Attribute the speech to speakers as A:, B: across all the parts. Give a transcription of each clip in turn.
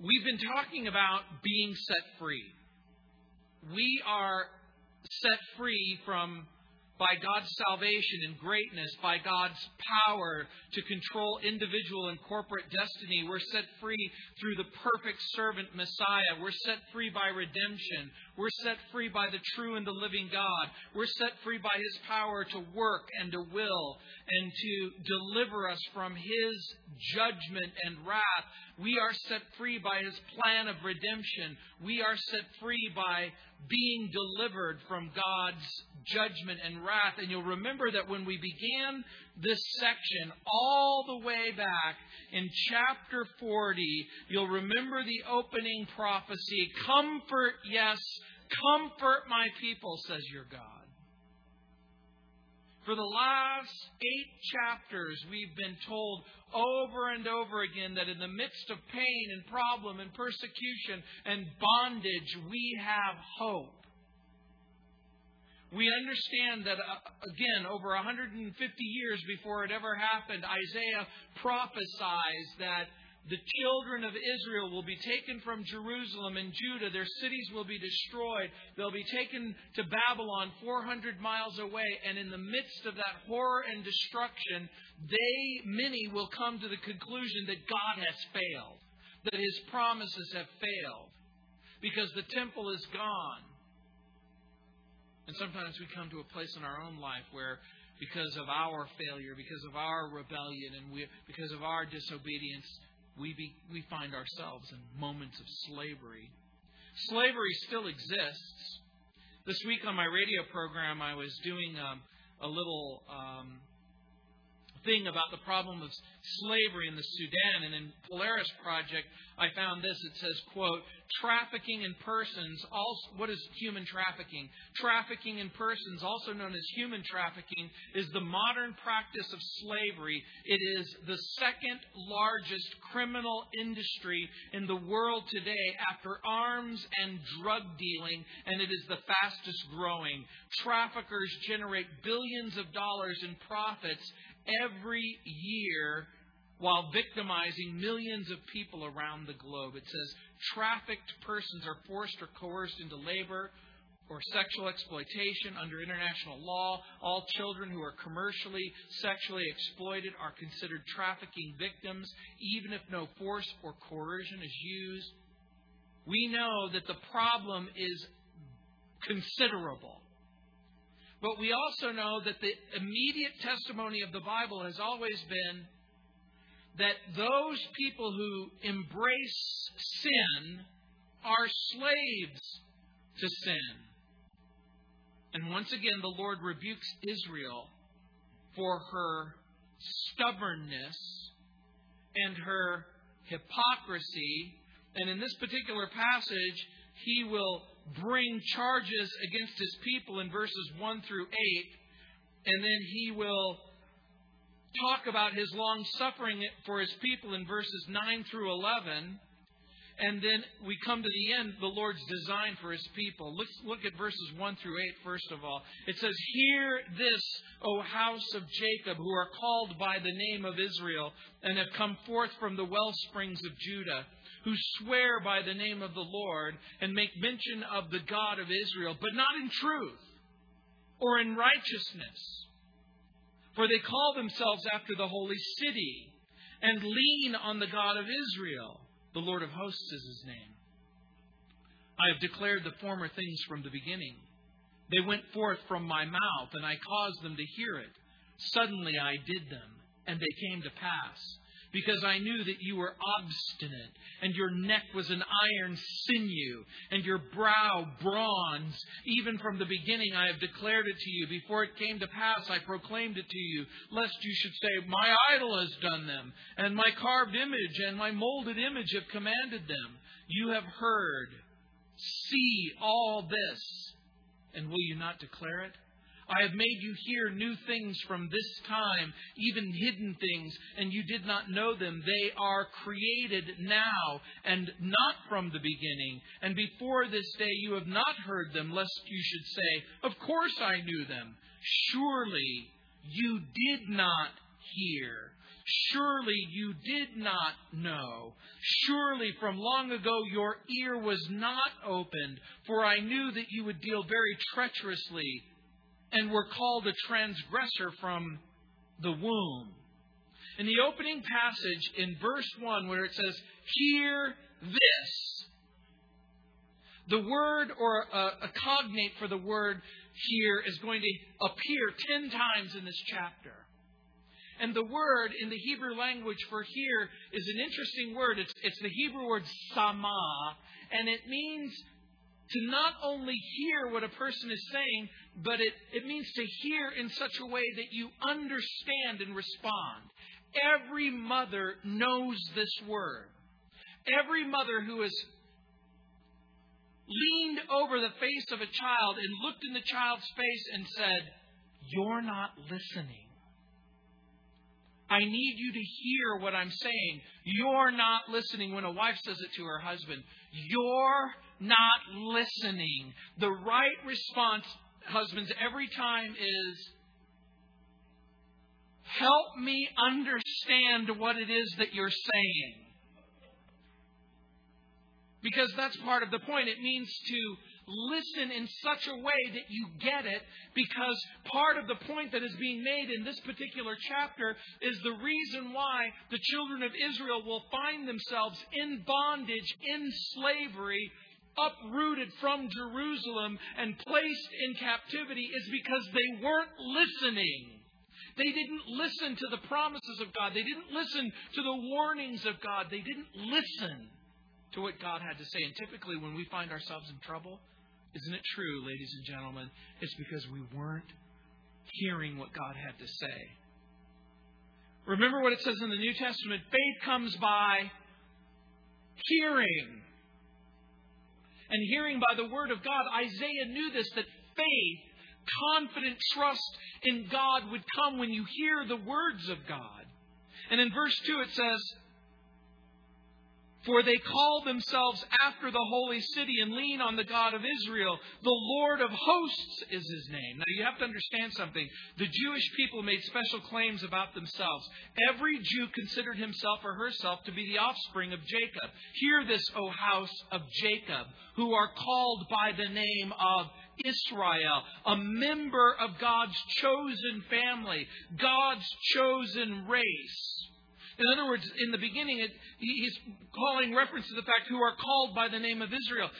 A: we've been talking about being set free. We are set free from by God's salvation and greatness, by God's power to control individual and corporate destiny. We're set free through the perfect servant Messiah. We're set free by redemption. We're set free by the true and the living God. We're set free by His power to work and to will and to deliver us from His judgment and wrath. We are set free by His plan of redemption. We are set free by being delivered from God's judgment and wrath. And you'll remember that when we began this section, all the way back in chapter 40, you'll remember the opening prophecy Comfort, yes, comfort my people, says your God. For the last eight chapters, we've been told over and over again that in the midst of pain and problem and persecution and bondage, we have hope. We understand that, uh, again, over 150 years before it ever happened, Isaiah prophesies that the children of Israel will be taken from Jerusalem and Judah. Their cities will be destroyed. They'll be taken to Babylon 400 miles away. And in the midst of that horror and destruction, they, many, will come to the conclusion that God has failed, that his promises have failed, because the temple is gone. And sometimes we come to a place in our own life where, because of our failure, because of our rebellion, and we, because of our disobedience, we, be, we find ourselves in moments of slavery. Slavery still exists. This week on my radio program, I was doing um, a little um, thing about the problem of slavery in the Sudan. And in Polaris Project, I found this. It says, quote, trafficking in persons, also, what is human trafficking? Trafficking in persons, also known as human trafficking, is the modern practice of slavery. It is the second largest criminal industry in the world today after arms and drug dealing, and it is the fastest growing. Traffickers generate billions of dollars in profits every year while victimizing millions of people around the globe. It says trafficked persons are forced or coerced into labor or sexual exploitation under international law. All children who are commercially sexually exploited are considered trafficking victims, even if no force or coercion is used. We know that the problem is considerable. But we also know that the immediate testimony of the Bible has always been that those people who embrace sin are slaves to sin. And once again, the Lord rebukes Israel for her stubbornness and her hypocrisy. And in this particular passage, he will bring charges against his people in verses 1 through 8, and then he will talk about his long suffering for his people in verses 9 through 11. And then we come to the end, the Lord's design for his people. Let's look at verses 1 through 8 first of all. It says, Hear this, O house of Jacob, who are called by the name of Israel, and have come forth from the well springs of Judah who swear by the name of the Lord and make mention of the God of Israel, but not in truth or in righteousness. For they call themselves after the holy city and lean on the God of Israel. The Lord of hosts is his name. I have declared the former things from the beginning. They went forth from my mouth, and I caused them to hear it. Suddenly I did them, and they came to pass because I knew that you were obstinate, and your neck was an iron sinew, and your brow bronze. Even from the beginning I have declared it to you. Before it came to pass, I proclaimed it to you, lest you should say, My idol has done them, and my carved image and my molded image have commanded them. You have heard. See all this, and will you not declare it? I have made you hear new things from this time, even hidden things, and you did not know them. They are created now and not from the beginning. And before this day you have not heard them, lest you should say, Of course I knew them. Surely you did not hear. Surely you did not know. Surely from long ago your ear was not opened, for I knew that you would deal very treacherously and were called a transgressor from the womb. In the opening passage in verse 1, where it says, Hear this, the word or a, a cognate for the word here is going to appear ten times in this chapter. And the word in the Hebrew language for here is an interesting word. It's, it's the Hebrew word sama, and it means to not only hear what a person is saying, but it, it means to hear in such a way that you understand and respond. Every mother knows this word. Every mother who has leaned over the face of a child and looked in the child's face and said, You're not listening. I need you to hear what I'm saying. You're not listening when a wife says it to her husband. You're not listening. The right response, husbands, every time is help me understand what it is that you're saying. Because that's part of the point. It means to listen in such a way that you get it because part of the point that is being made in this particular chapter is the reason why the children of Israel will find themselves in bondage, in slavery, uprooted from Jerusalem and placed in captivity is because they weren't listening. They didn't listen to the promises of God. They didn't listen to the warnings of God. They didn't listen to what God had to say. And typically, when we find ourselves in trouble, isn't it true, ladies and gentlemen? It's because we weren't hearing what God had to say. Remember what it says in the New Testament faith comes by hearing. And hearing by the Word of God. Isaiah knew this that faith, confident trust in God would come when you hear the words of God. And in verse 2 it says, for they call themselves after the holy city and lean on the God of Israel. The Lord of hosts is his name. Now you have to understand something. The Jewish people made special claims about themselves. Every Jew considered himself or herself to be the offspring of Jacob. Hear this, O house of Jacob, who are called by the name of Israel, a member of God's chosen family, God's chosen race. In other words, in the beginning, it, he's calling reference to the fact who are called by the name of Israel.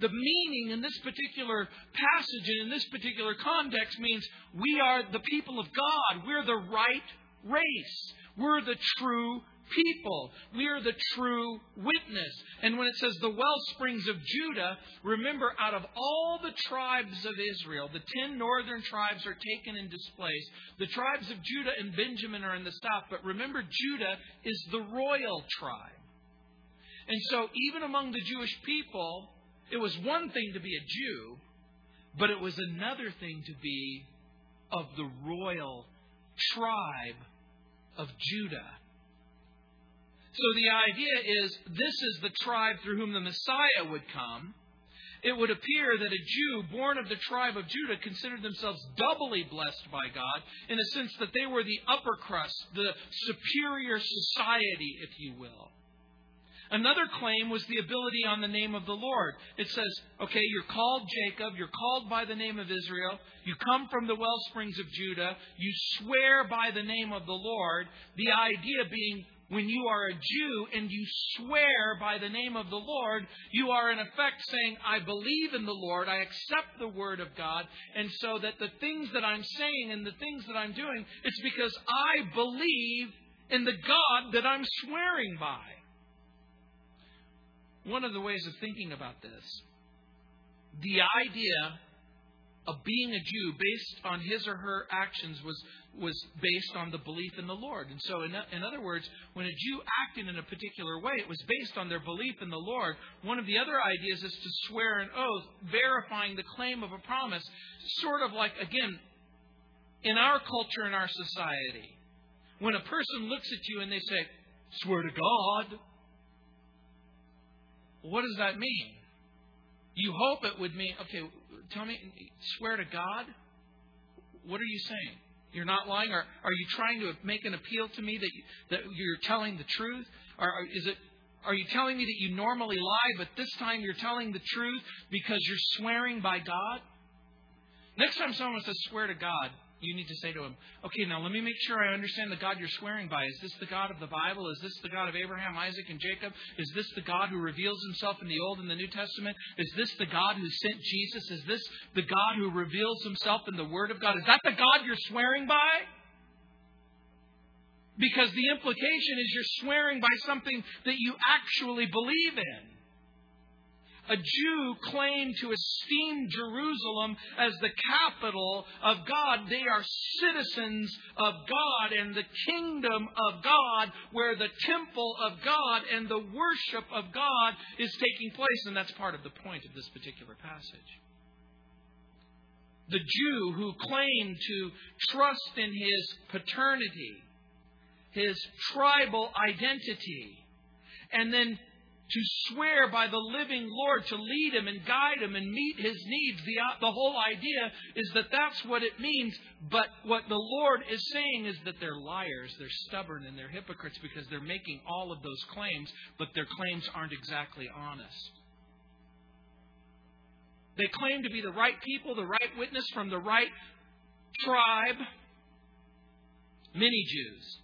A: The meaning in this particular passage and in this particular context means we are the people of God. We're the right race. We're the true people. We are the true witness. And when it says the well springs of Judah, remember, out of all the tribes of Israel, the ten northern tribes are taken and displaced. The tribes of Judah and Benjamin are in the south. But remember, Judah is the royal tribe. And so, even among the Jewish people, it was one thing to be a Jew, but it was another thing to be of the royal tribe of Judah. So the idea is this is the tribe through whom the Messiah would come. It would appear that a Jew born of the tribe of Judah considered themselves doubly blessed by God in the sense that they were the upper crust, the superior society, if you will. Another claim was the ability on the name of the Lord. It says, okay, you're called Jacob, you're called by the name of Israel, you come from the well springs of Judah, you swear by the name of the Lord. The idea being when you are a Jew and you swear by the name of the Lord, you are in effect saying, I believe in the Lord, I accept the word of God, and so that the things that I'm saying and the things that I'm doing, it's because I believe in the God that I'm swearing by. One of the ways of thinking about this, the idea of being a Jew based on his or her actions was was based on the belief in the Lord. And so, in, in other words, when a Jew acted in a particular way, it was based on their belief in the Lord. One of the other ideas is to swear an oath, verifying the claim of a promise, sort of like, again, in our culture, in our society, when a person looks at you and they say, swear to God, what does that mean? You hope it would mean, okay, tell me, swear to God? What are you saying? You're not lying? Or are you trying to make an appeal to me that, you, that you're telling the truth? Or is it are you telling me that you normally lie, but this time you're telling the truth because you're swearing by God? Next time someone says swear to God, you need to say to him, okay, now let me make sure I understand the God you're swearing by. Is this the God of the Bible? Is this the God of Abraham, Isaac, and Jacob? Is this the God who reveals himself in the Old and the New Testament? Is this the God who sent Jesus? Is this the God who reveals himself in the Word of God? Is that the God you're swearing by? Because the implication is you're swearing by something that you actually believe in. A Jew claimed to esteem Jerusalem as the capital of God. They are citizens of God and the kingdom of God, where the temple of God and the worship of God is taking place. And that's part of the point of this particular passage. The Jew who claimed to trust in his paternity his tribal identity, and then to swear by the living Lord to lead him and guide him and meet his needs. The, uh, the whole idea is that that's what it means. But what the Lord is saying is that they're liars, they're stubborn, and they're hypocrites because they're making all of those claims, but their claims aren't exactly honest. They claim to be the right people, the right witness from the right tribe. Many Jews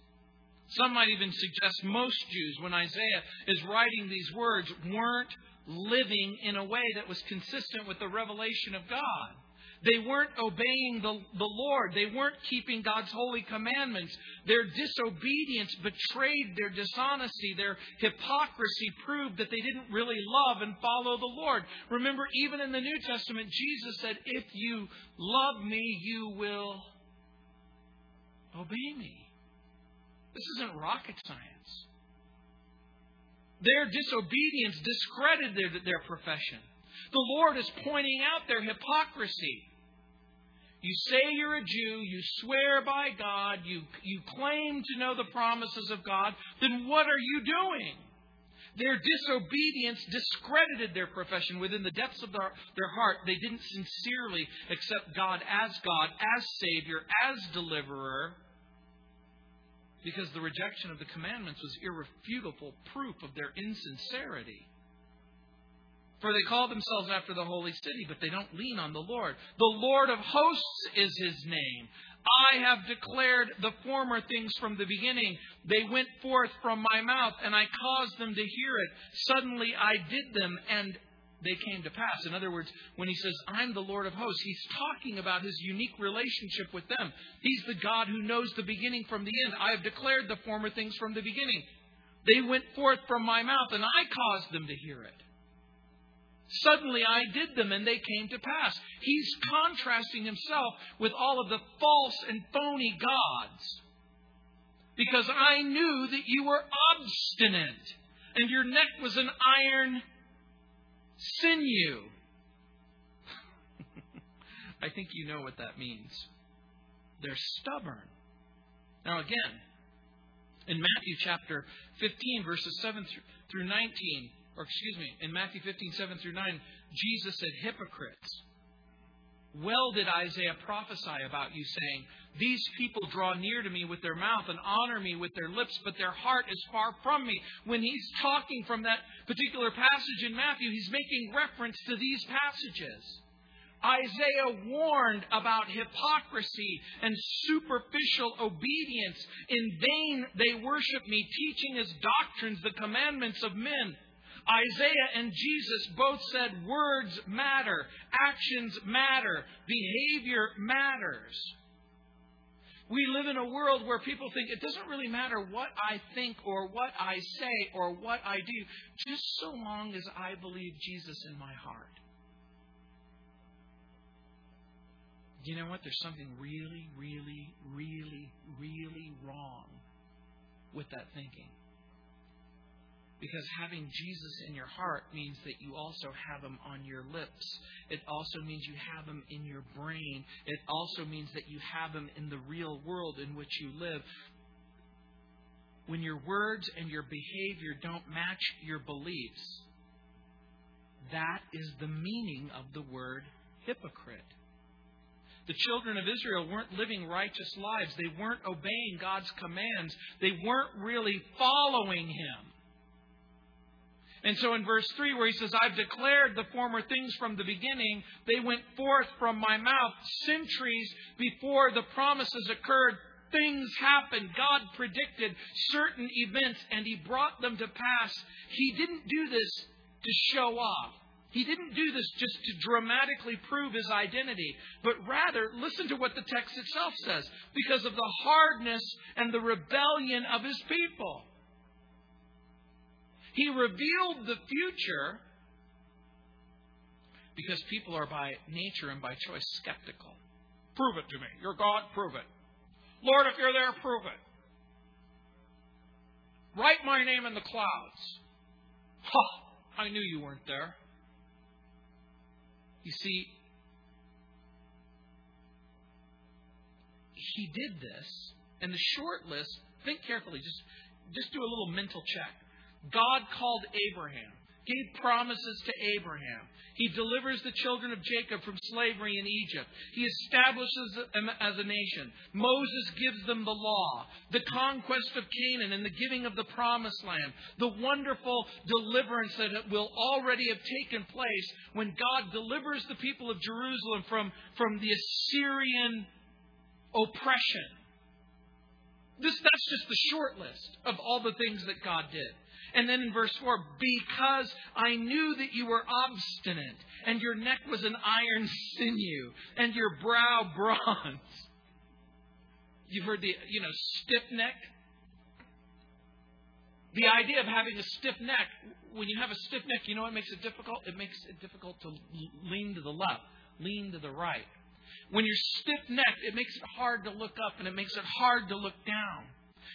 A: some might even suggest most Jews, when Isaiah is writing these words, weren't living in a way that was consistent with the revelation of God. They weren't obeying the, the Lord. They weren't keeping God's holy commandments. Their disobedience betrayed their dishonesty. Their hypocrisy proved that they didn't really love and follow the Lord. Remember, even in the New Testament, Jesus said, If you love me, you will obey me. This isn't rocket science. Their disobedience discredited their, profession. The Lord is pointing out their hypocrisy. You say you're a Jew, you swear by God, you, you claim to know the promises of God, then what are you doing? Their disobedience discredited their profession within the depths of their, their heart. They didn't sincerely accept God as God, as Savior, as Deliverer because the rejection of the commandments was irrefutable proof of their insincerity. For they call themselves after the holy city, but they don't lean on the Lord. The Lord of hosts is his name. I have declared the former things from the beginning. They went forth from my mouth, and I caused them to hear it. Suddenly I did them, and they came to pass. In other words, when he says, I'm the Lord of hosts, he's talking about his unique relationship with them. He's the God who knows the beginning from the end. I have declared the former things from the beginning. They went forth from my mouth, and I caused them to hear it. Suddenly I did them, and they came to pass. He's contrasting himself with all of the false and phony gods. Because I knew that you were obstinate, and your neck was an iron sinew. I think you know what that means. They're stubborn. Now, again, in Matthew chapter 15, verses 7 through 19, or excuse me, in Matthew 15, 7 through 9, Jesus said, Hypocrites. Well did Isaiah prophesy about you, saying, These people draw near to me with their mouth and honor me with their lips, but their heart is far from me. When he's talking from that particular passage in Matthew, he's making reference to these passages. Isaiah warned about hypocrisy and superficial obedience. In vain they worship me, teaching as doctrines the commandments of men. Isaiah and Jesus both said words matter, actions matter, behavior matters. We live in a world where people think it doesn't really matter what I think or what I say or what I do, just so long as I believe Jesus in my heart. You know what? There's something really, really, really, really wrong with that thinking. Because having Jesus in your heart means that you also have him on your lips. It also means you have him in your brain. It also means that you have him in the real world in which you live. When your words and your behavior don't match your beliefs, that is the meaning of the word hypocrite. The children of Israel weren't living righteous lives. They weren't obeying God's commands. They weren't really following Him. And so in verse 3, where he says, I've declared the former things from the beginning, they went forth from my mouth. Centuries before the promises occurred, things happened. God predicted certain events and he brought them to pass. He didn't do this to show off. He didn't do this just to dramatically prove his identity, but rather, listen to what the text itself says because of the hardness and the rebellion of his people. He revealed the future because people are by nature and by choice skeptical. Prove it to me. You're God, prove it. Lord, if you're there, prove it. Write my name in the clouds. Ha! I knew you weren't there. You see, he did this, and the short list, think carefully, just, just do a little mental check. God called Abraham, gave promises to Abraham. He delivers the children of Jacob from slavery in Egypt. He establishes them as a nation. Moses gives them the law, the conquest of Canaan, and the giving of the promised land. The wonderful deliverance that will already have taken place when God delivers the people of Jerusalem from, from the Assyrian oppression. This, that's just the short list of all the things that God did. And then in verse 4, because I knew that you were obstinate, and your neck was an iron sinew, and your brow bronze. You've heard the, you know, stiff neck? The idea of having a stiff neck, when you have a stiff neck, you know what makes it difficult? It makes it difficult to lean to the left, lean to the right. When you're stiff necked, it makes it hard to look up and it makes it hard to look down.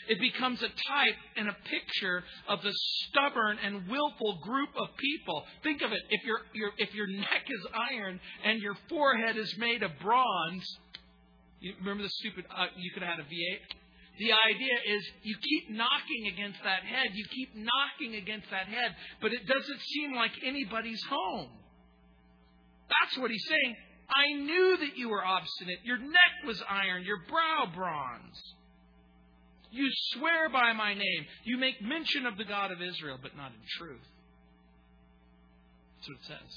A: It becomes a type and a picture of the stubborn and willful group of people. Think of it. If your, if your neck is iron and your forehead is made of bronze, you remember the stupid, uh, you could have had a V8? The idea is you keep knocking against that head, you keep knocking against that head, but it doesn't seem like anybody's home. That's what he's saying. I knew that you were obstinate. Your neck was iron, your brow bronze. You swear by my name. You make mention of the God of Israel, but not in truth. That's what it says.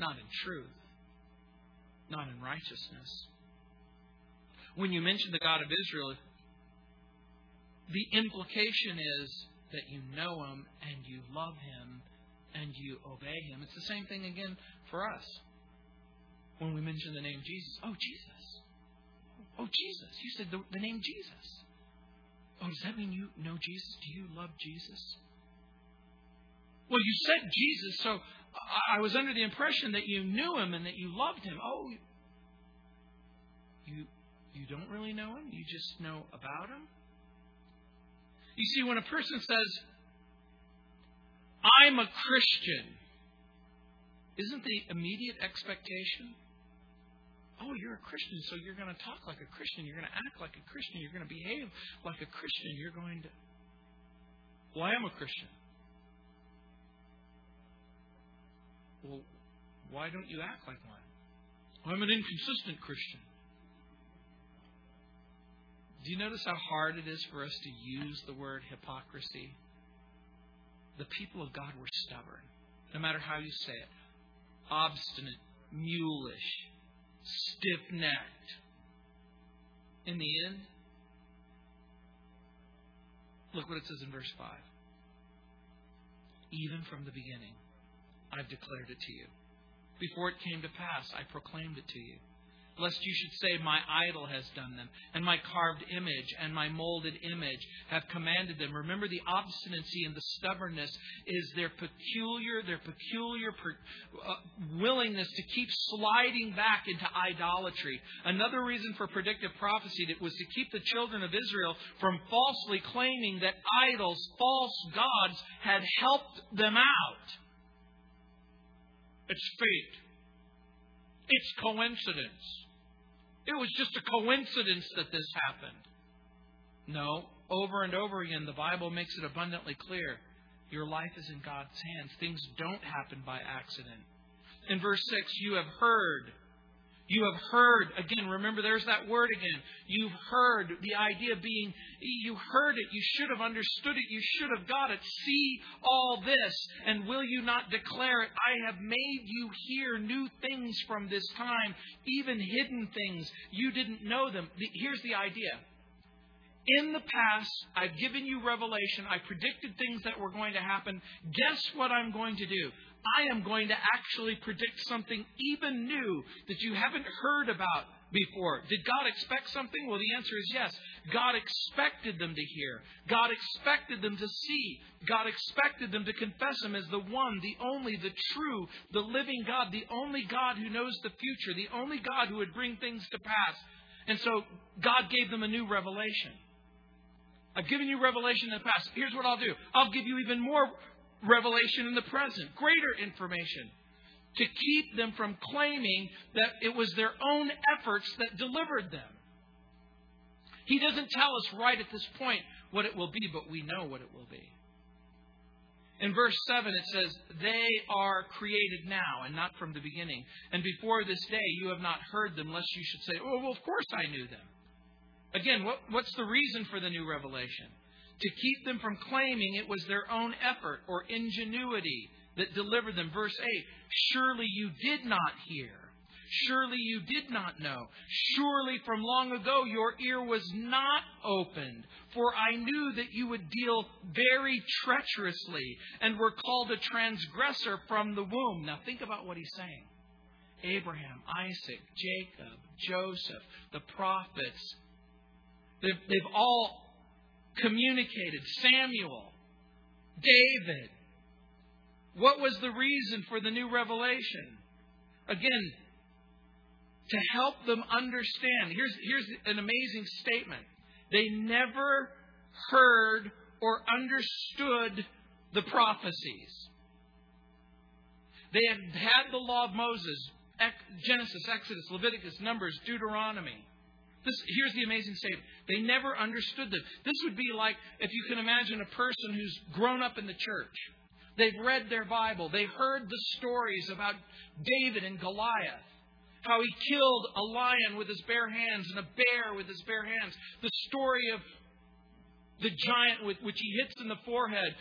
A: Not in truth. Not in righteousness. When you mention the God of Israel, the implication is that you know him and you love him and you obey him. It's the same thing again for us. When we mention the name Jesus, oh, Jesus. Oh, Jesus. You said the, the name Jesus. Oh, does that mean you know Jesus? Do you love Jesus? Well, you said Jesus, so I was under the impression that you knew him and that you loved him. Oh, you you don't really know him? You just know about him? You see, when a person says, I'm a Christian, isn't the immediate expectation oh, you're a Christian, so you're going to talk like a Christian, you're going to act like a Christian, you're going to behave like a Christian, you're going to. Well, I am a Christian. Well, why don't you act like one? Well, I'm an inconsistent Christian. Do you notice how hard it is for us to use the word hypocrisy? The people of God were stubborn, no matter how you say it. Obstinate, mulish, stiff necked. In the end, look what it says in verse 5. Even from the beginning, I've declared it to you. Before it came to pass, I proclaimed it to you lest you should say, My idol has done them, and my carved image and my molded image have commanded them. Remember, the obstinacy and the stubbornness is their peculiar, their peculiar uh, willingness to keep sliding back into idolatry. Another reason for predictive prophecy that was to keep the children of Israel from falsely claiming that idols, false gods, had helped them out. It's fate. It's coincidence. It was just a coincidence that this happened. No, over and over again, the Bible makes it abundantly clear. Your life is in God's hands. Things don't happen by accident. In verse 6, you have heard You have heard, again, remember there's that word again. You've heard, the idea being, you heard it, you should have understood it, you should have got it. See all this, and will you not declare it? I have made you hear new things from this time, even hidden things. You didn't know them. Here's the idea. In the past, I've given you revelation. I predicted things that were going to happen. Guess what I'm going to do? I am going to actually predict something even new that you haven't heard about before. Did God expect something? Well, the answer is yes. God expected them to hear. God expected them to see. God expected them to confess Him as the one, the only, the true, the living God, the only God who knows the future, the only God who would bring things to pass. And so God gave them a new revelation. I've given you revelation in the past. Here's what I'll do I'll give you even more revelation in the present, greater information, to keep them from claiming that it was their own efforts that delivered them. He doesn't tell us right at this point what it will be, but we know what it will be. In verse 7, it says, They are created now and not from the beginning. And before this day, you have not heard them, lest you should say, Oh, well, of course I knew them. Again, what, what's the reason for the new revelation? To keep them from claiming it was their own effort or ingenuity that delivered them. Verse 8 Surely you did not hear. Surely you did not know. Surely from long ago your ear was not opened. For I knew that you would deal very treacherously and were called a transgressor from the womb. Now think about what he's saying Abraham, Isaac, Jacob, Joseph, the prophets. They've, they've all communicated. Samuel, David. What was the reason for the new revelation? Again, to help them understand. Here's, here's an amazing statement. They never heard or understood the prophecies. They had had the law of Moses, Genesis, Exodus, Leviticus, Numbers, Deuteronomy. This, here's the amazing statement. They never understood them. This would be like if you can imagine a person who's grown up in the church. They've read their Bible. They heard the stories about David and Goliath. How he killed a lion with his bare hands and a bear with his bare hands. The story of the giant with which he hits in the forehead.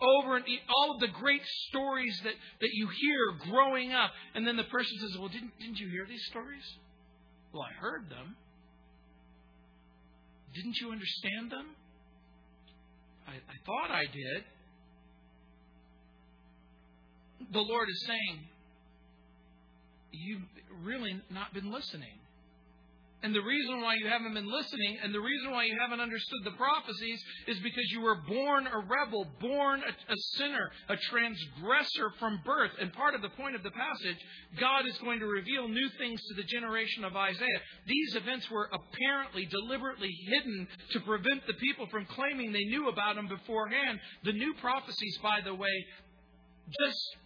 A: Over and all of the great stories that, that you hear growing up. And then the person says, Well, didn't, didn't you hear these stories? Well, I heard them. Didn't you understand them? I, I thought I did. The Lord is saying, You've really not been listening. And the reason why you haven't been listening and the reason why you haven't understood the prophecies is because you were born a rebel, born a, a, sinner, a transgressor from birth. And part of the point of the passage, God is going to reveal new things to the generation of Isaiah. These events were apparently deliberately hidden to prevent the people from claiming they knew about them beforehand. The new prophecies, by the way, just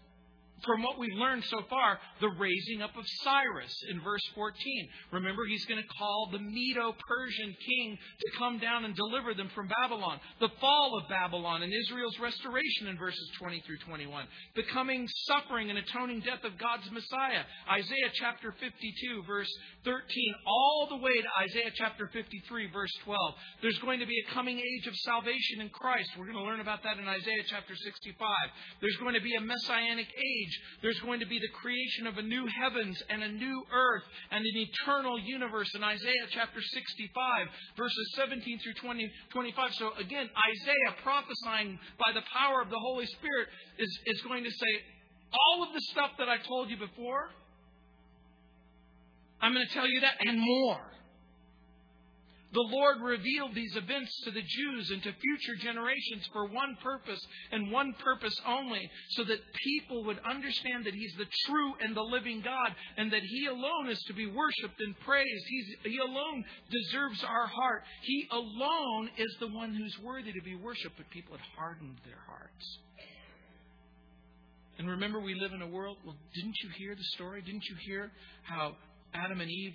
A: from what we've learned so far, the raising up of Cyrus in verse 14. Remember, he's going to call the Medo Persian king to come down and deliver them from Babylon. The fall of Babylon and Israel's restoration in verses 20 through 21. The coming suffering and atoning death of God's Messiah. Isaiah chapter 52, verse 13, all the way to Isaiah chapter 53, verse 12. There's going to be a coming age of salvation in Christ. We're going to learn about that in Isaiah chapter 65. There's going to be a messianic age there's going to be the creation of a new heavens and a new earth and an eternal universe in Isaiah chapter 65, verses 17 through 20, 25. So again, Isaiah prophesying by the power of the Holy Spirit is, is going to say, all of the stuff that I told you before, I'm going to tell you that and more. The Lord revealed these events to the Jews and to future generations for one purpose and one purpose only, so that people would understand that He's the true and the living God and that He alone is to be worshiped and praised. He's, he alone deserves our heart. He alone is the one who's worthy to be worshiped, but people had hardened their hearts. And remember, we live in a world. Well, didn't you hear the story? Didn't you hear how Adam and Eve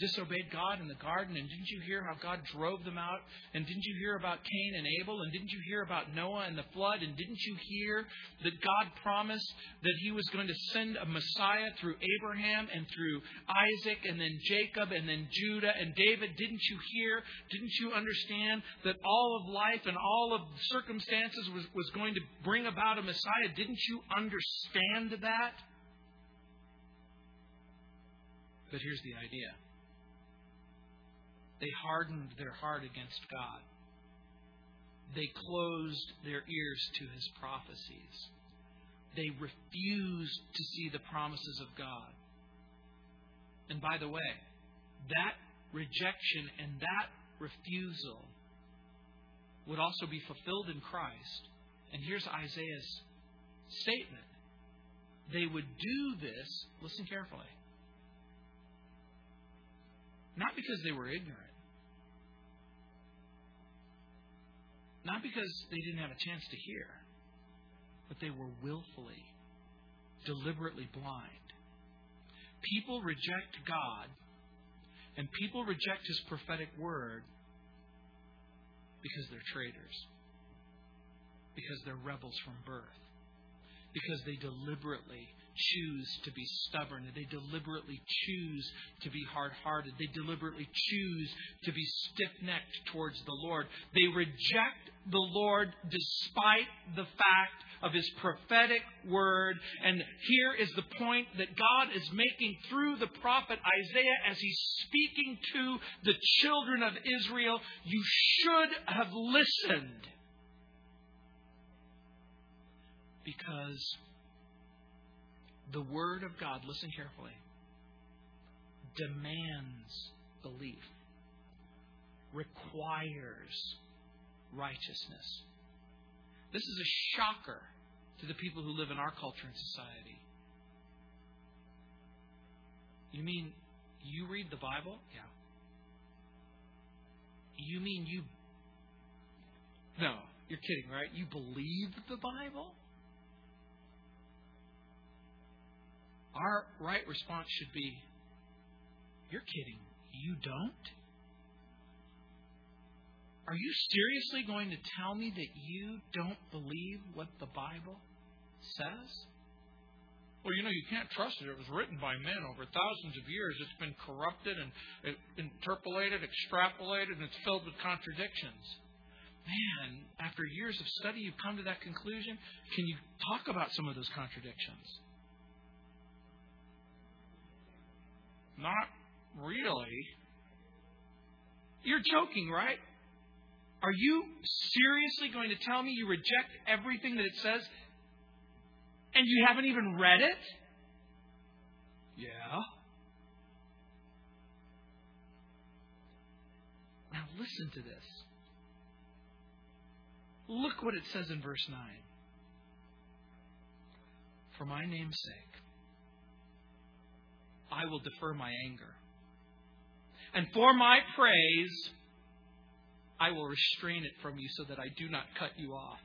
A: disobeyed God in the garden? And didn't you hear how God drove them out? And didn't you hear about Cain and Abel? And didn't you hear about Noah and the flood? And didn't you hear that God promised that He was going to send a Messiah through Abraham and through Isaac and then Jacob and then Judah and David? Didn't you hear? Didn't you understand that all of life and all of circumstances was, was going to bring about a Messiah? Didn't you understand that? But here's the idea they hardened their heart against God. They closed their ears to his prophecies. They refused to see the promises of God. And by the way, that rejection and that refusal would also be fulfilled in Christ. And here's Isaiah's statement they would do this, listen carefully, not because they were ignorant, Not because they didn't have a chance to hear, but they were willfully, deliberately blind. People reject God, and people reject His prophetic word because they're traitors, because they're rebels from birth, because they deliberately choose to be stubborn. They deliberately choose to be hard hearted. They deliberately choose to be stiff necked towards the Lord. They reject the Lord despite the fact of his prophetic word. And here is the point that God is making through the prophet Isaiah as he's speaking to the children of Israel. You should have listened. Because the Word of God, listen carefully, demands belief, requires righteousness. This is a shocker to the people who live in our culture and society. You mean you read the Bible? Yeah. You mean you. No, you're kidding, right? You believe the Bible? Our right response should be, You're kidding. You don't? Are you seriously going to tell me that you don't believe what the Bible says? Well, you know, you can't trust it. It was written by men over thousands of years. It's been corrupted and uh, interpolated, extrapolated, and it's filled with contradictions. Man, after years of study, you've come to that conclusion. Can you talk about some of those contradictions? Not really. You're joking, right? Are you seriously going to tell me you reject everything that it says and you haven't even read it? Yeah. Now listen to this. Look what it says in verse 9. For my name's sake, I will defer my anger. And for my praise, I will restrain it from you so that I do not cut you off.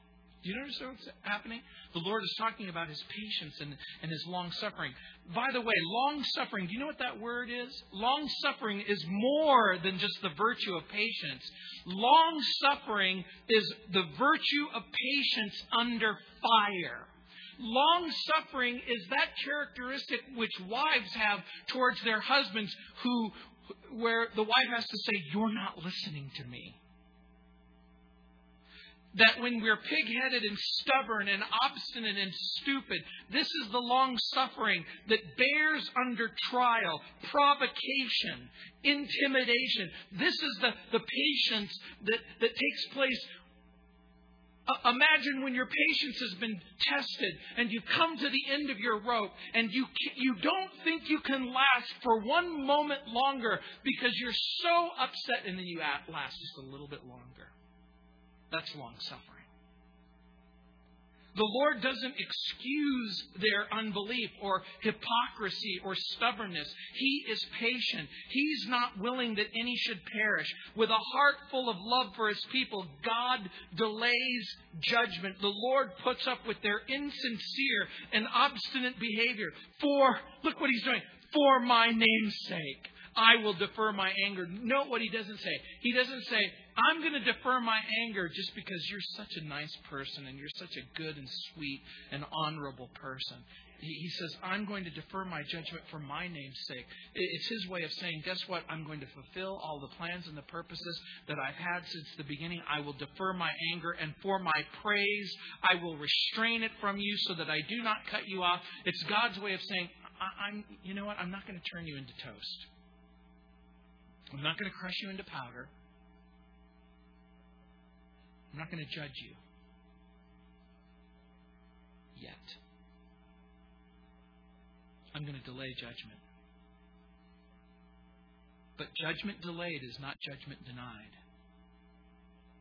A: Do you understand what's happening? The Lord is talking about his patience and, and his long suffering. By the way, long suffering, do you know what that word is? Long suffering is more than just the virtue of patience. Long suffering is the virtue of patience under fire. Long suffering is that characteristic which wives have towards their husbands who where the wife has to say, You're not listening to me. That when we're pig headed and stubborn and obstinate and stupid, this is the long suffering that bears under trial, provocation, intimidation. This is the, the patience that, that takes place uh, imagine when your patience has been tested and you've come to the end of your rope and you, you don't think you can last for one moment longer because you're so upset and then you last just a little bit longer. That's long suffering. The Lord doesn't excuse their unbelief or hypocrisy or stubbornness. He is patient. He's not willing that any should perish. With a heart full of love for His people, God delays judgment. The Lord puts up with their insincere and obstinate behavior. For, look what He's doing, for my name's sake. I will defer my anger. Note what he doesn't say. He doesn't say, I'm going to defer my anger just because you're such a nice person and you're such a good and sweet and honorable person. He says, I'm going to defer my judgment for my name's sake. It's his way of saying, guess what? I'm going to fulfill all the plans and the purposes that I've had since the beginning. I will defer my anger, and for my praise, I will restrain it from you so that I do not cut you off. It's God's way of saying, I'm, you know what? I'm not going to turn you into toast. I'm not going to crush you into powder. I'm not going to judge you. Yet. I'm going to delay judgment. But judgment delayed is not judgment denied.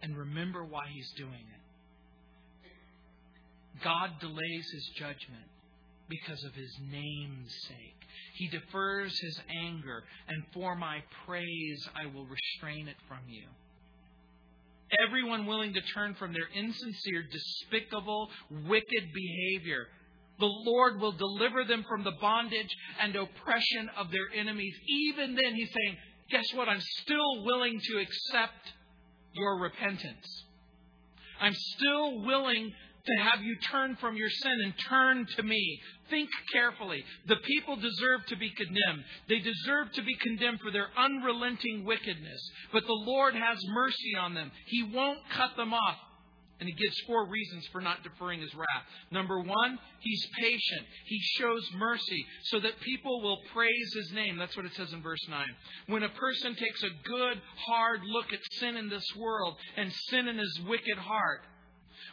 A: And remember why he's doing it. God delays his judgment because of his name's sake. He defers his anger, and for my praise I will restrain it from you. Everyone willing to turn from their insincere, despicable, wicked behavior the Lord will deliver them from the bondage and oppression of their enemies. Even then, He's saying, Guess what? I'm still willing to accept your repentance. I'm still willing to have you turn from your sin and turn to me. Think carefully. The people deserve to be condemned. They deserve to be condemned for their unrelenting wickedness. But the Lord has mercy on them. He won't cut them off. And he gives four reasons for not deferring his wrath. Number one, he's patient. He shows mercy so that people will praise his name. That's what it says in verse 9. When a person takes a good, hard look at sin in this world and sin in his wicked heart,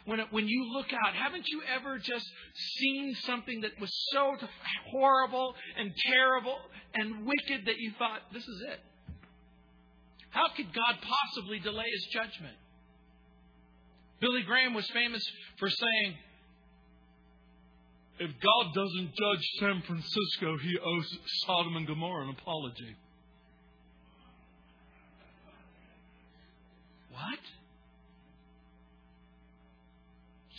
A: when, it, when you look out, haven't you ever just seen something that was so horrible and terrible and wicked that you thought, this is it? How could God possibly delay his judgment? Billy Graham was famous for saying, if God doesn't judge San Francisco, he owes Sodom and Gomorrah an apology. What?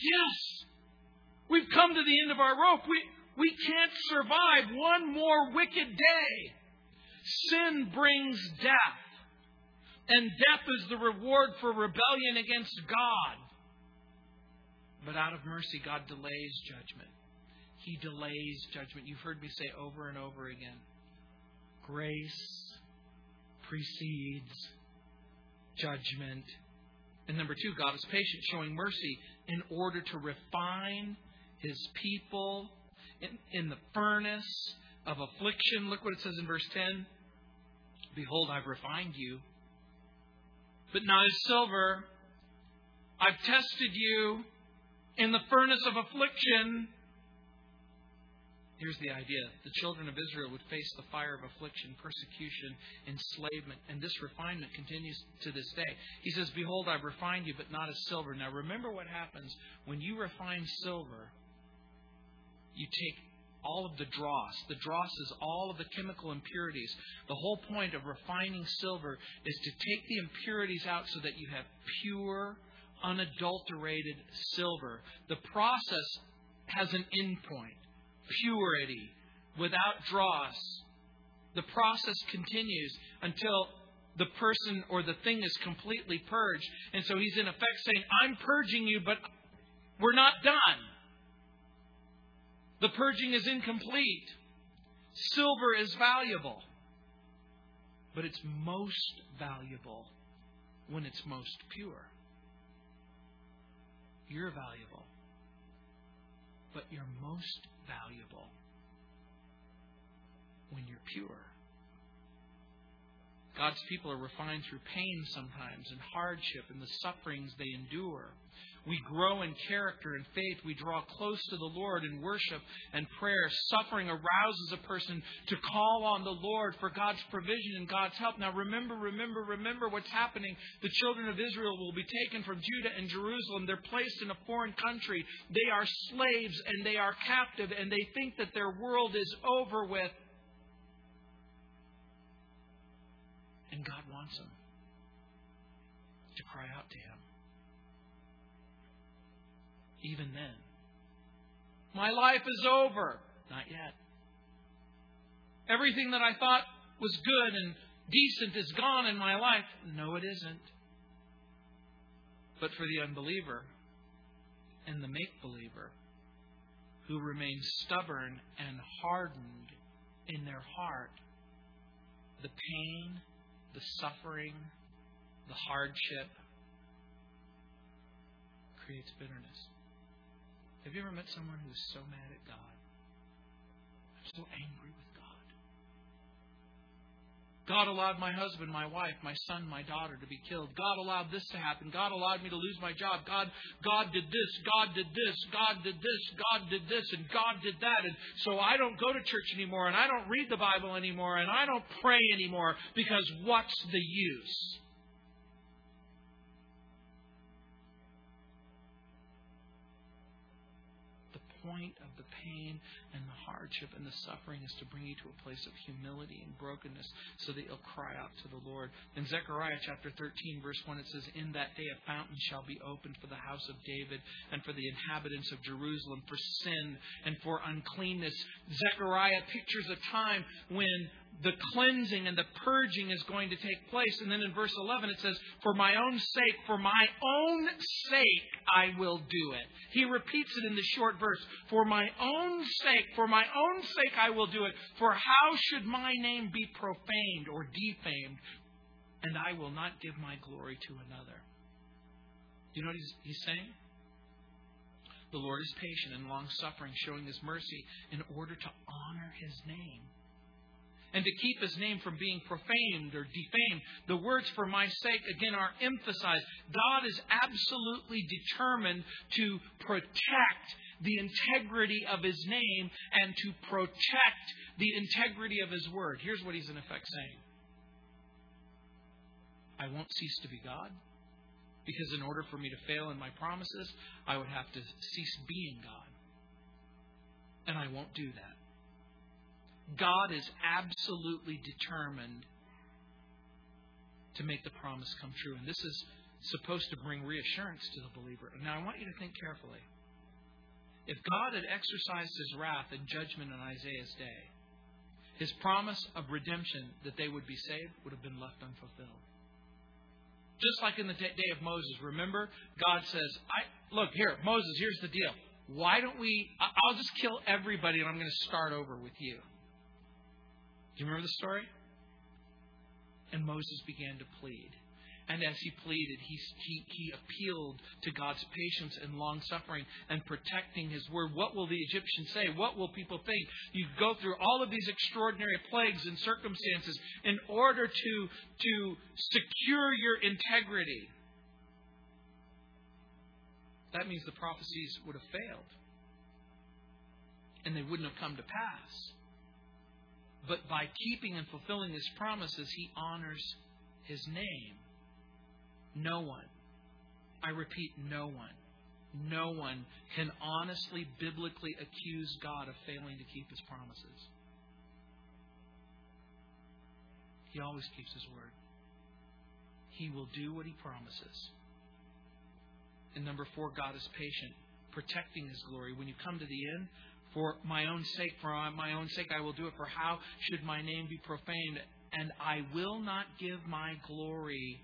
A: Yes. We've come to the end of our rope. We, we can't survive one more wicked day. Sin brings death. And death is the reward for rebellion against God. But out of mercy, God delays judgment. He delays judgment. You've heard me say over and over again grace precedes judgment. And number two, God is patient, showing mercy in order to refine his people in, in the furnace of affliction. Look what it says in verse 10 Behold, I've refined you, but not as silver. I've tested you in the furnace of affliction. Here's the idea the children of Israel would face the fire of affliction, persecution, enslavement, and this refinement continues to this day. He says, Behold, I've refined you, but not as silver. Now remember what happens when you refine silver, you take all of the dross. The dross is all of the chemical impurities. The whole point of refining silver is to take the impurities out so that you have pure, unadulterated silver. The process has an endpoint purity, without dross. The process continues until the person or the thing is completely purged. And so he's in effect saying, I'm purging you, but we're not done. The purging is incomplete. Silver is valuable, but it's most valuable when it's most pure. You're valuable. But you're most valuable when you're pure. God's people are refined through pain sometimes and hardship and the sufferings they endure. We grow in character and faith. We draw close to the Lord in worship and prayer. Suffering arouses a person to call on the Lord for God's provision and God's help. Now remember, remember, remember what's happening. The children of Israel will be taken from Judah and Jerusalem. They're placed in a foreign country. They are slaves and they are captive and they think that their world is over with. And God wants them to cry out to Him even then. My life is over. Not yet. Everything that I thought was good and decent is gone in my life. No, it isn't. But for the unbeliever and the make believer who remain stubborn and hardened in their heart, the pain, the suffering, the hardship creates bitterness. Have you ever met someone who's so mad at God? I'm so angry with God God allowed my husband, my wife, my son, my daughter to be killed. God allowed this to happen. God allowed me to lose my job. God, God did this. God did this. God did this. God did this. And God did that. And so I don't go to church anymore and I don't read the Bible anymore and I don't pray anymore because what's the use? Point of the pain and the hardship and the suffering is to bring you to a place of humility and brokenness so that you'll cry out to the Lord. In Zechariah chapter 13, verse 1, it says, In that day a fountain shall be opened for the house of David and for the inhabitants of Jerusalem for sin and for uncleanness. Zechariah pictures a time when the cleansing and the purging is going to take place. And then in verse 11 it says, For my own sake, for my own sake, I will do it. He repeats it in the short verse, For my own sake, for my own sake, I will do it. For how should my name be profaned or defamed? And I will not give my glory to another. Do you know what he's, he's saying? The Lord is patient and long suffering, showing his mercy in order to honor his name and to keep his name from being profaned or defamed. The words for my sake, again, are emphasized. God is absolutely determined to protect the integrity of his name and to protect the integrity of his word. Here's what he's in effect saying I won't cease to be God. Because in order for me to fail in my promises, I would have to cease being God. And I won't do that. God is absolutely determined to make the promise come true. And this is supposed to bring reassurance to the believer. Now, I want you to think carefully. If God had exercised his wrath and judgment in Isaiah's day, his promise of redemption that they would be saved would have been left unfulfilled. Just like in the day of Moses, remember, God says, "I look here, Moses. Here's the deal. Why don't we? I'll just kill everybody, and I'm going to start over with you." Do you remember the story? And Moses began to plead. And as he pleaded, he, he, he appealed to God's patience and long suffering and protecting his word. What will the Egyptians say? What will people think? You go through all of these extraordinary plagues and circumstances in order to, to secure your integrity. That means the prophecies would have failed. And they wouldn't have come to pass. But by keeping and fulfilling his promises, he honors his name. No one, I repeat, no one, no one can honestly, biblically accuse God of failing to keep his promises. He always keeps his word. He will do what he promises. And number four, God is patient, protecting his glory. When you come to the end, for my own sake, for my own sake, I will do it. For how should my name be profaned? And I will not give my glory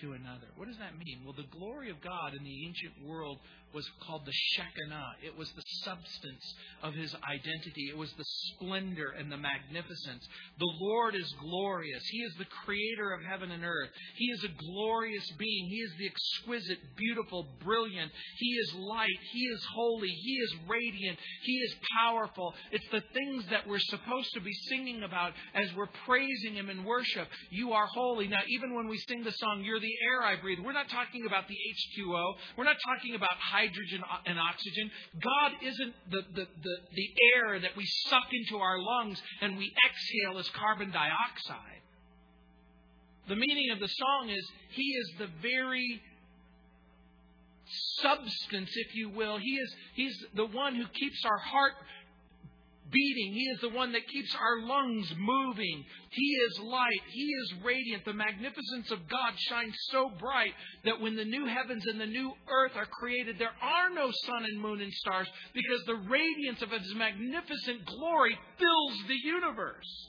A: to another. What does that mean? Well, the glory of God in the ancient world was called the Shekinah. It was the substance of his identity. It was the splendor and the magnificence. The Lord is glorious. He is the creator of heaven and earth. He is a glorious being. He is the exquisite, beautiful, brilliant. He is light. He is holy. He is radiant. He is powerful. It's the things that we're supposed to be singing about as we're praising him in worship. You are holy. Now, even when we sing the song, You're the air I breathe, we're not talking about the H2O. We're not talking about hydrogen uh, and oxygen. God isn't the, the, the, the air that we suck into our lungs and we exhale as carbon dioxide. The meaning of the song is He is the very substance, if you will. He is He's the one who keeps our heart beating. He is the one that keeps our lungs moving. He is light. He is radiant. The magnificence of God shines so bright that when the new heavens and the new earth are created, there are no sun and moon and stars because the radiance of His magnificent glory fills the universe.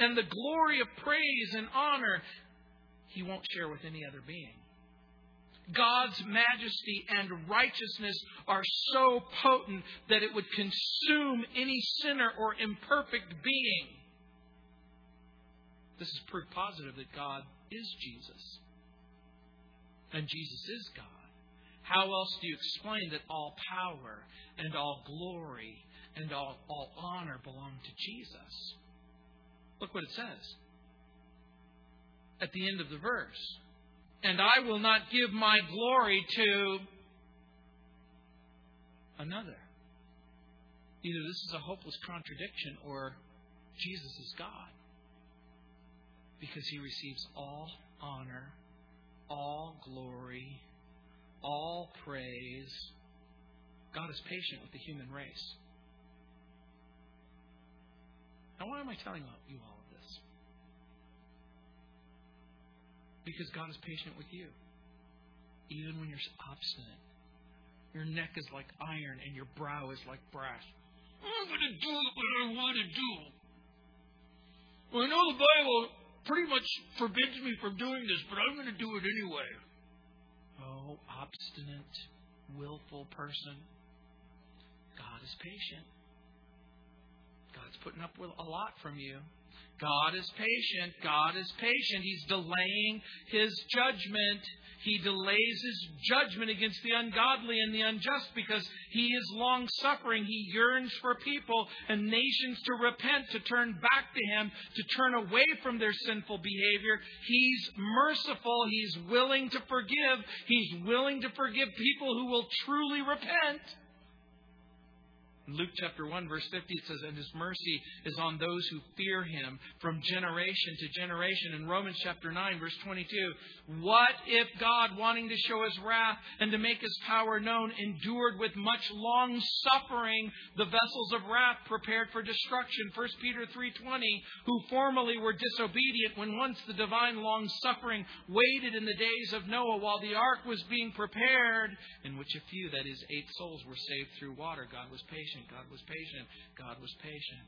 A: and the glory of praise and honor he won't share with any other being. God's majesty and righteousness are so potent that it would consume any sinner or imperfect being. This is proof positive that God is Jesus. And Jesus is God. How else do you explain that all power and all glory and all, all honor belong to Jesus? Look what it says at the end of the verse and I will not give my glory to another. Either this is a hopeless contradiction or Jesus is God. Because he receives all honor, all glory, all praise. God is patient with the human race. Now, why am I telling you all Because God is patient with you. Even when you're obstinate. Your neck is like iron and your brow is like brass. I'm going to do what I want to do. Well, I know the Bible pretty much forbids me from doing this, but I'm going to do it anyway. Oh, obstinate, willful person. God is patient. God's putting up with a lot from you. God is patient. God is patient. He's delaying his judgment. He delays his judgment against the ungodly and the unjust because he is long suffering. He yearns for people and nations to repent, to turn back to him, to turn away from their sinful behavior. He's merciful. He's willing to forgive. He's willing to forgive people who will truly repent. In Luke chapter 1, verse 50, it says, And his mercy is on those who fear him from generation to generation. In Romans chapter 9, verse 22, What if God, wanting to show his wrath and to make his power known, endured with much long suffering the vessels of wrath prepared for destruction? 1 Peter 3.20, Who formerly were disobedient when once the divine long suffering waited in the days of Noah while the ark was being prepared, in which a few, that is, eight souls, were saved through water. God was patient patient. God was patient. God was patient.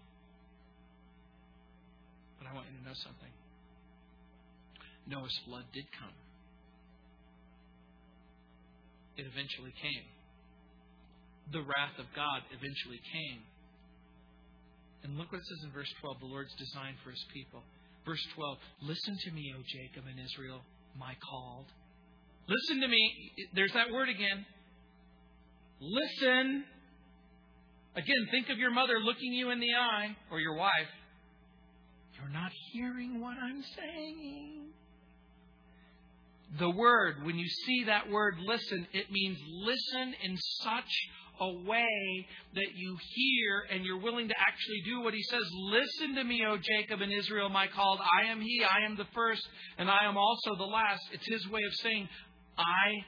A: But I want you to know something. Noah's flood did come. It eventually came. The wrath of God eventually came. And look what it says in verse 12 the Lord's design for his people. Verse 12 Listen to me, O Jacob and Israel, my called. Listen to me. There's that word again. Listen Again, think of your mother looking you in the eye, or your wife. You're not hearing what I'm saying. The word, when you see that word listen, it means listen in such a way that you hear and you're willing to actually do what he says. Listen to me, O Jacob and Israel, my called. I am he, I am the first, and I am also the last. It's his way of saying, I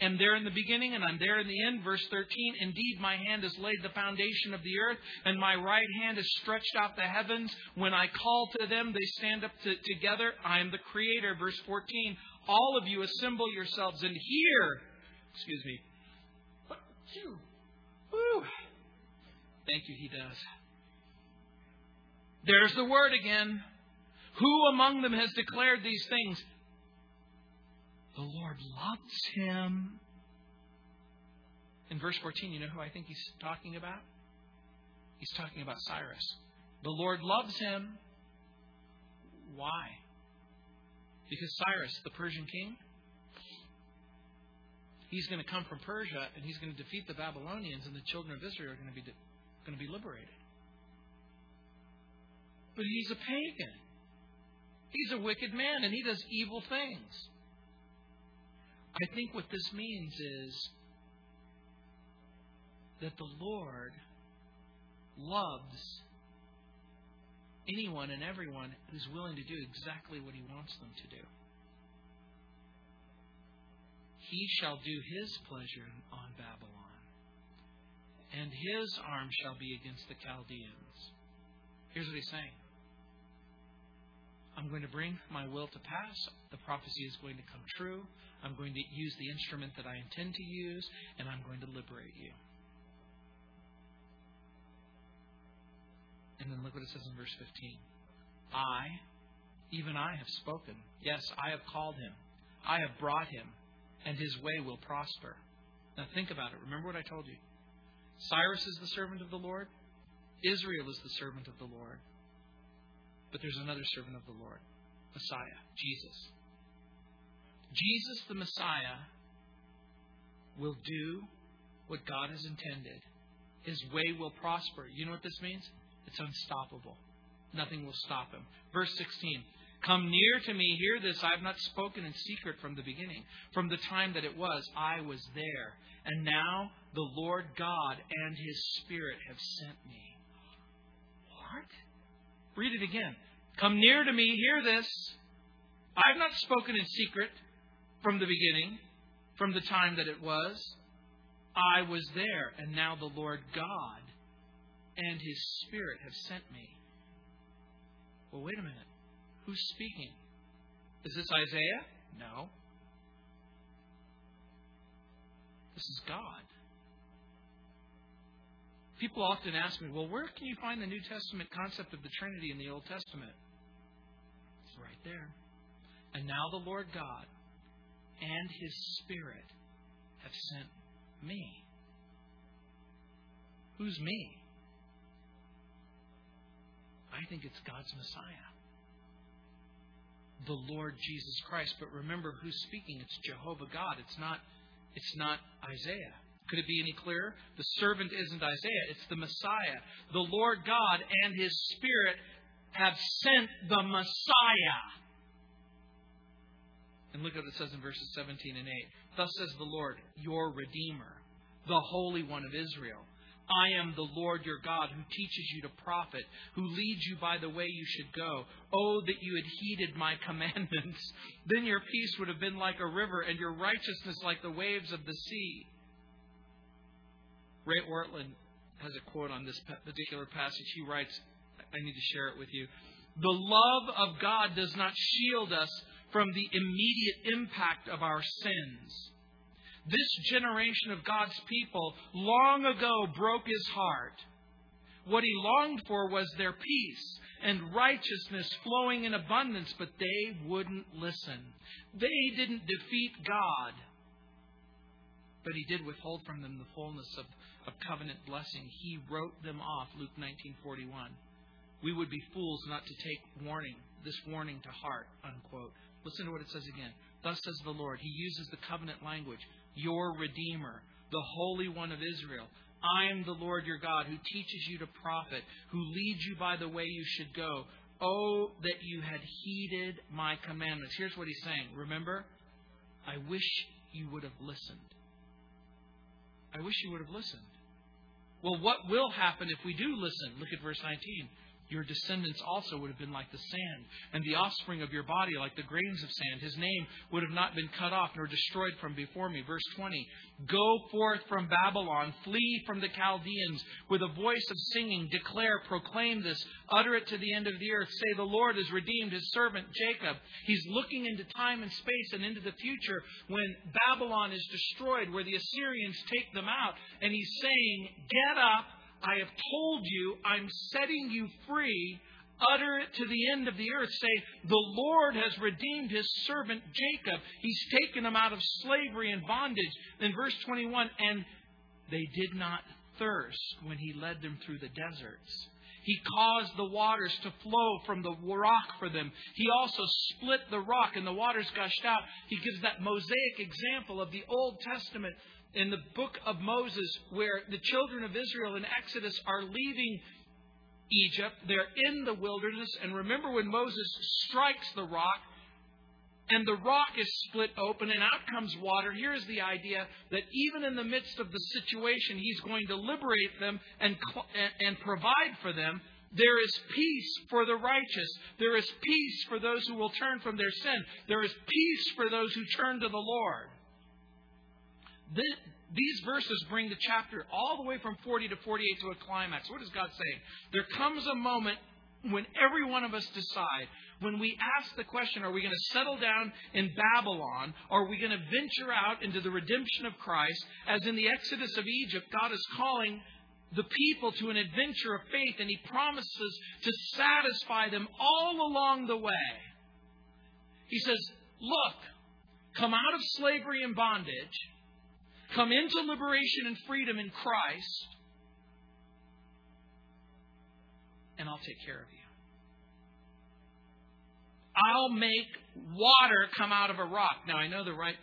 A: am there in the beginning and I'm there in the end. Verse 13, indeed my hand has laid the foundation of the earth and my right hand has stretched out the heavens. When I call to them, they stand up to, together. I am the creator. Verse 14, all of you assemble yourselves and hear. Excuse me. Thank you, he does. There's the word again. Who among them has declared these things? The Lord loves him. In verse 14, you know who I think he's talking about? He's talking about Cyrus. The Lord loves him. Why? Because Cyrus, the Persian king, he's going to come from Persia and he's going to defeat the Babylonians, and the children of Israel are going to be going to be liberated. But he's a pagan. He's a wicked man, and he does evil things. I think what this means is that the Lord loves anyone and everyone who's willing to do exactly what He wants them to do. He shall do His pleasure on Babylon, and His arm shall be against the Chaldeans. Here's what He's saying. I'm going to bring my will to pass. The prophecy is going to come true. I'm going to use the instrument that I intend to use, and I'm going to liberate you. And then look what it says in verse 15. I, even I, have spoken. Yes, I have called him. I have brought him, and his way will prosper. Now think about it. Remember what I told you. Cyrus is the servant of the Lord. Israel is the servant of the Lord. But there's another servant of the Lord, Messiah, Jesus. Jesus, the Messiah, will do what God has intended. His way will prosper. You know what this means? It's unstoppable. Nothing will stop him. Verse 16 Come near to me, hear this. I have not spoken in secret from the beginning. From the time that it was, I was there. And now the Lord God and His Spirit have sent me. What? Read it again. Come near to me, hear this. I have not spoken in secret from the beginning, from the time that it was. I was there, and now the Lord God and His Spirit have sent me. Well, wait a minute. Who's speaking? Is this Isaiah? No. This is God. People often ask me, well, where can you find the New Testament concept of the Trinity in the Old Testament? It's right there. And now the Lord God and His Spirit have sent me. Who's me? I think it's God's Messiah. The Lord Jesus Christ. But remember who's speaking. It's Jehovah God. It's not it's not Isaiah. Could it be any clearer? The servant isn't Isaiah, it's the Messiah. The Lord God and his Spirit have sent the Messiah. And look at what it says in verses 17 and 8. Thus says the Lord, your Redeemer, the Holy One of Israel. I am the Lord your God who teaches you to profit, who leads you by the way you should go. Oh, that you had heeded my commandments. Then your peace would have been like a river, and your righteousness like the waves of the sea. Ray Ortlund has a quote on this particular passage. He writes, I need to share it with you. The love of God does not shield us from the immediate impact of our sins. This generation of God's people long ago broke his heart. What he longed for was their peace and righteousness flowing in abundance, but they wouldn't listen. They didn't defeat God, but he did withhold from them the fullness of, of covenant blessing. He wrote them off, Luke 19:41. We would be fools not to take warning, this warning to heart, unquote. Listen to what it says again. Thus says the Lord. He uses the covenant language your Redeemer, the Holy One of Israel. I am the Lord your God who teaches you to profit, who leads you by the way you should go. Oh, that you had heeded my commandments. Here's what he's saying. Remember? I wish you would have listened. I wish you would have listened. Well, what will happen if we do listen? Look at verse 19 your descendants also would have been like the sand, and the offspring of your body like the grains of sand. His name would have not been cut off nor destroyed from before me. Verse 20 Go forth from Babylon, flee from the Chaldeans, with a voice of singing, declare, proclaim this, utter it to the end of the earth. Say, The Lord has redeemed his servant Jacob. He's looking into time and space and into the future when Babylon is destroyed, where the Assyrians take them out, and he's saying, Get up I have told you, I'm setting you free. Utter it to the end of the earth. Say, The Lord has redeemed his servant Jacob. He's taken him out of slavery and bondage. In verse 21, and they did not thirst when he led them through the deserts. He caused the waters to flow from the rock for them. He also split the rock and the waters gushed out. He gives that Mosaic example of the Old Testament in the book of Moses where the children of Israel in Exodus are leaving Egypt. They're in the wilderness. And remember when Moses strikes the rock and the rock is split open and out comes water. Here's the idea that even in the midst of the situation, he's going to liberate them and, and provide for them. There is peace for the righteous. There is peace for those who will turn from their sin. There is peace for those who turn to the Lord these verses bring the chapter all the way from 40 to 48 to a climax. What is God saying? There comes a moment when every one of us decide, when we ask the question, are we going to settle down in Babylon? Or are we going to venture out into the redemption of Christ? As in the Exodus of Egypt, God is calling the people to an adventure of faith, and He promises to satisfy them all along the way. He says, Look, come out of slavery and bondage, come into liberation and freedom in Christ, and I'll take care of you. I'll make water come out of a rock. Now, I know the right,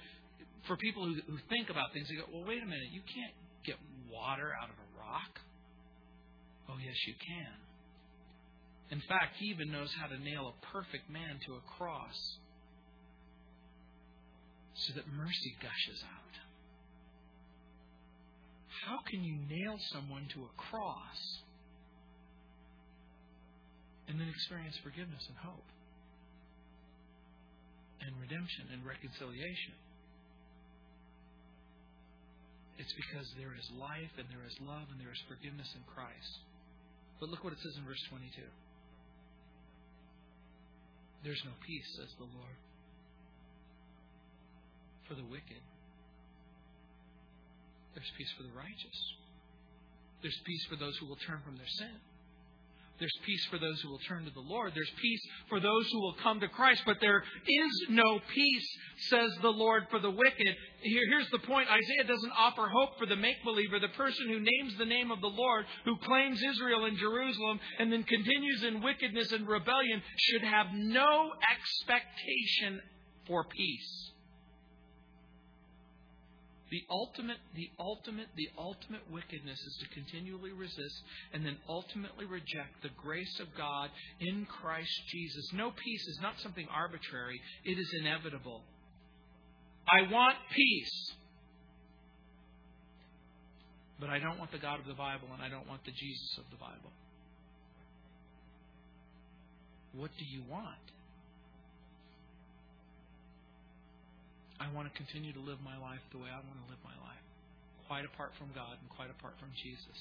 A: for people who, who think about things, they go, well, wait a minute, you can't get water out of a rock? Oh, yes, you can. In fact, he even knows how to nail a perfect man to a cross so that mercy gushes out. How can you nail someone to a cross and then experience forgiveness and hope and redemption and reconciliation? It's because there is life and there is love and there is forgiveness in Christ. But look what it says in verse 22. There's no peace, says the Lord, for the wicked. There's peace for the righteous. There's peace for those who will turn from their sin. There's peace for those who will turn to the Lord. There's peace for those who will come to Christ. But there is no peace, says the Lord, for the wicked. Here, here's the point Isaiah doesn't offer hope for the make believer, the person who names the name of the Lord, who claims Israel and Jerusalem, and then continues in wickedness and rebellion, should have no expectation for peace. The ultimate, the ultimate, the ultimate wickedness is to continually resist and then ultimately reject the grace of God in Christ Jesus. No peace is not something arbitrary, it is inevitable. I want peace. But I don't want the God of the Bible and I don't want the Jesus of the Bible. What do you want? I want to continue to live my life the way I want to live my life, quite apart from God and quite apart from Jesus.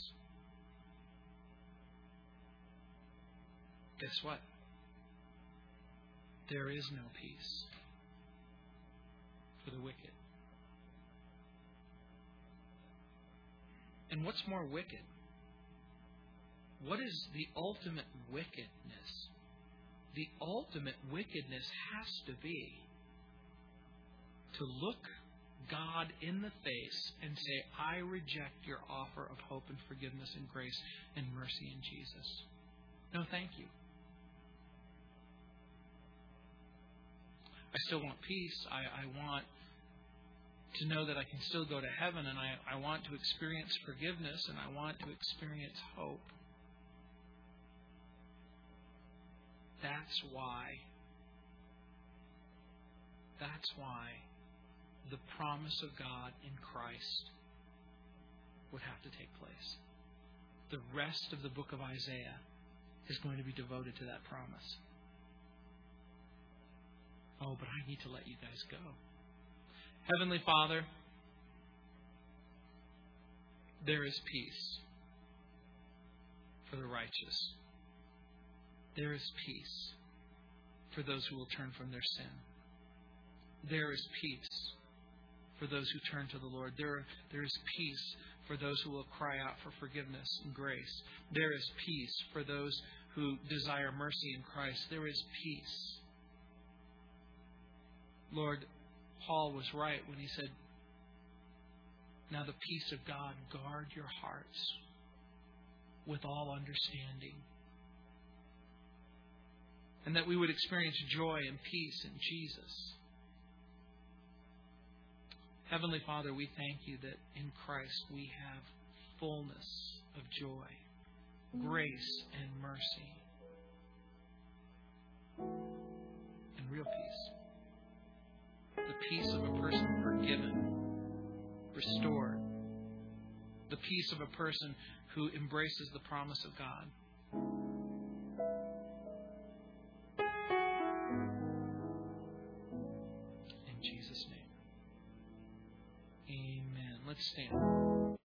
A: Guess what? There is no peace for the wicked. And what's more wicked? What is the ultimate wickedness? The ultimate wickedness has to be to look God in the face and say, I reject your offer of hope and forgiveness and grace and mercy in Jesus. No, thank you. I still want peace. I, I want to know that I can still go to heaven, and I, I want to experience forgiveness, and I want to experience hope. That's why. That's why the promise of God in Christ would have to take place. The rest of the book of Isaiah is going to be devoted to that promise. Oh, but I need to let you guys go. Heavenly Father, there is peace for the righteous. There is peace for those who will turn from their sin. There is peace for those who turn to the Lord. There, there is peace for those who will cry out for forgiveness and grace. There is peace for those who desire mercy in Christ. There is peace. Lord, Paul was right when he said, Now the peace of God guard your hearts with all understanding. And that we would experience joy and peace in Jesus. Heavenly Father, we thank you that in Christ we have fullness of joy, grace, and mercy, and real peace. The peace of a person forgiven, restored. The peace of a person who embraces the promise of God. Let's stand.